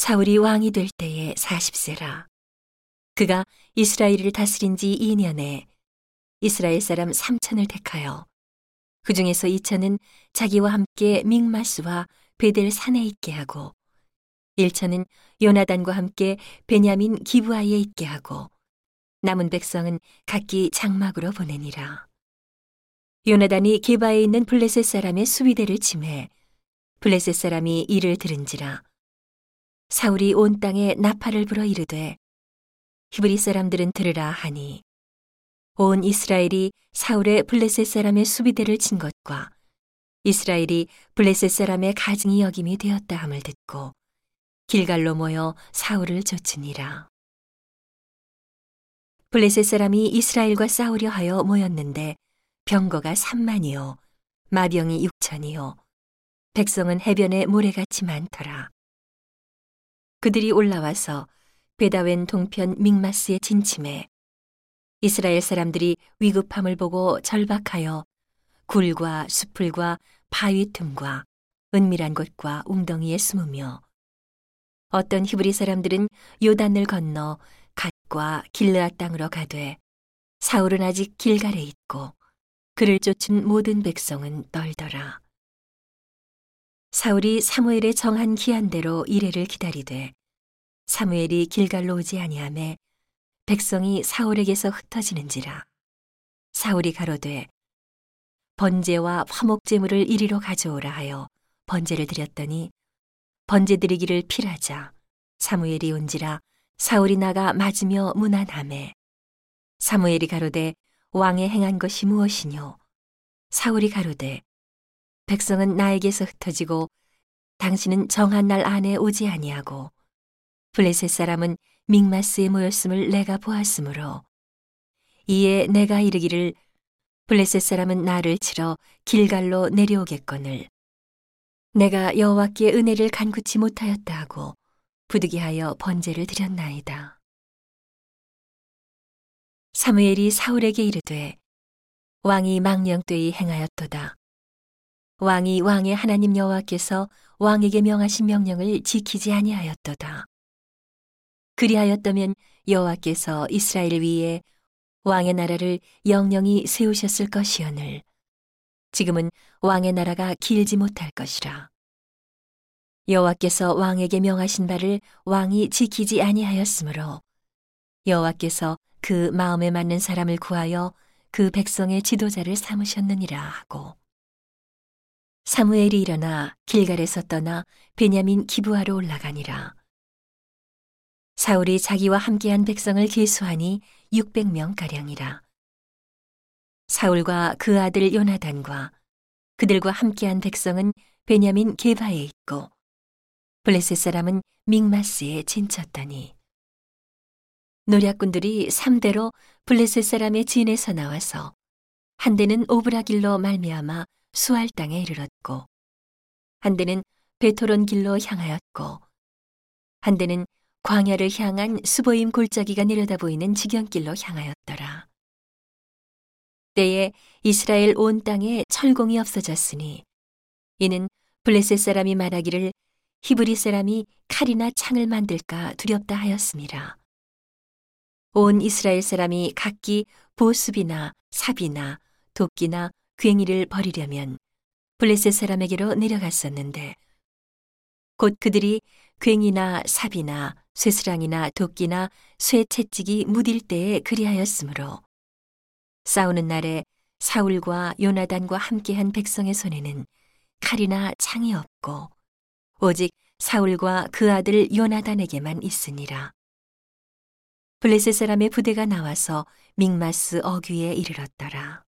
사울이 왕이 될 때에 40세라. 그가 이스라엘을 다스린 지 2년에 이스라엘 사람 3천을 택하여 그 중에서 2천은 자기와 함께 믹마스와 베델 산에 있게 하고 1천은 요나단과 함께 베냐민 기브아에 있게 하고 남은 백성은 각기 장막으로 보내니라. 요나단이 게바에 있는 블레셋 사람의 수비대를 침해 블레셋 사람이 이를 들은지라 사울이 온 땅에 나팔을 불어 이르되 히브리 사람들은 들으라 하니 온 이스라엘이 사울의 블레셋 사람의 수비대를 친 것과 이스라엘이 블레셋 사람의 가증이 여김이 되었다 함을 듣고 길갈로 모여 사울을 쫓으니라. 블레셋 사람이 이스라엘과 싸우려 하여 모였는데 병거가 3만이요 마병이 6천이요 백성은 해변에 모래같이 많더라. 그들이 올라와서 베다웬 동편 믹마스에 진침해 이스라엘 사람들이 위급함을 보고 절박하여 굴과 수풀과 바위 틈과 은밀한 곳과 웅덩이에 숨으며 어떤 히브리 사람들은 요단을 건너 갓과 길르앗 땅으로 가되 사울은 아직 길갈에 있고 그를 쫓은 모든 백성은 떨더라. 사울이 사무엘의 정한 기한대로 이래를 기다리되 사무엘이 길갈로 오지 아니하매 백성이 사울에게서 흩어지는지라. 사울이 가로되 번제와 화목 제물을 이리로 가져오라 하여 번제를 드렸더니 번제 드리기를 필하자 사무엘이 온지라 사울이 나가 맞으며 무난함에. 사무엘이 가로되 왕의 행한 것이 무엇이뇨? 사울이 가로되 백성은 나에게서 흩어지고 당신은 정한 날 안에 오지 아니하고 블레셋 사람은 믹마스에 모였음을 내가 보았으므로 이에 내가 이르기를 블레셋 사람은 나를 치러 길갈로 내려오겠거늘 내가 여호와께 은혜를 간구치 못하였다 하고 부득이하여 번제를 드렸나이다. 사무엘이 사울에게 이르되 왕이 망령되이 행하였도다. 왕이 왕의 하나님 여호와께서 왕에게 명하신 명령을 지키지 아니하였도다. 그리하였다면 여호와께서 이스라엘 위에 왕의 나라를 영영히 세우셨을 것이오늘 지금은 왕의 나라가 길지 못할 것이라. 여호와께서 왕에게 명하신 바를 왕이 지키지 아니하였으므로 여호와께서 그 마음에 맞는 사람을 구하여 그 백성의 지도자를 삼으셨느니라 하고 사무엘이 일어나 길갈에서 떠나 베냐민 기부하러 올라가니라. 사울이 자기와 함께한 백성을 계수하니 600명 가량이라. 사울과 그 아들 요나단과 그들과 함께한 백성은 베냐민 게바에 있고 블레셋 사람은 믹마스에 진쳤더니 노략군들이 3대로 블레셋 사람의 진에서 나와서 한 대는 오브라길로 말미암아 수알 땅에 이르렀고 한 대는 베토론 길로 향하였고 한 대는 광야를 향한 수보임 골짜기가 내려다 보이는 지경길로 향하였더라. 때에 이스라엘 온 땅에 철공이 없어졌으니 이는 블레셋 사람이 말하기를 히브리 사람이 칼이나 창을 만들까 두렵다 하였습니다. 온 이스라엘 사람이 각기 보습이나 삽이나 도끼나 괭이를 버리려면 블레셋 사람에게로 내려갔었는데 곧 그들이 괭이나 삽이나 쇠스랑이나 도끼나 쇠 채찍이 무딜 때에 그리하였으므로 싸우는 날에 사울과 요나단과 함께한 백성의 손에는 칼이나 창이 없고 오직 사울과 그 아들 요나단에게만 있으니라. 블레셋 사람의 부대가 나와서 믹마스 어귀에 이르렀더라.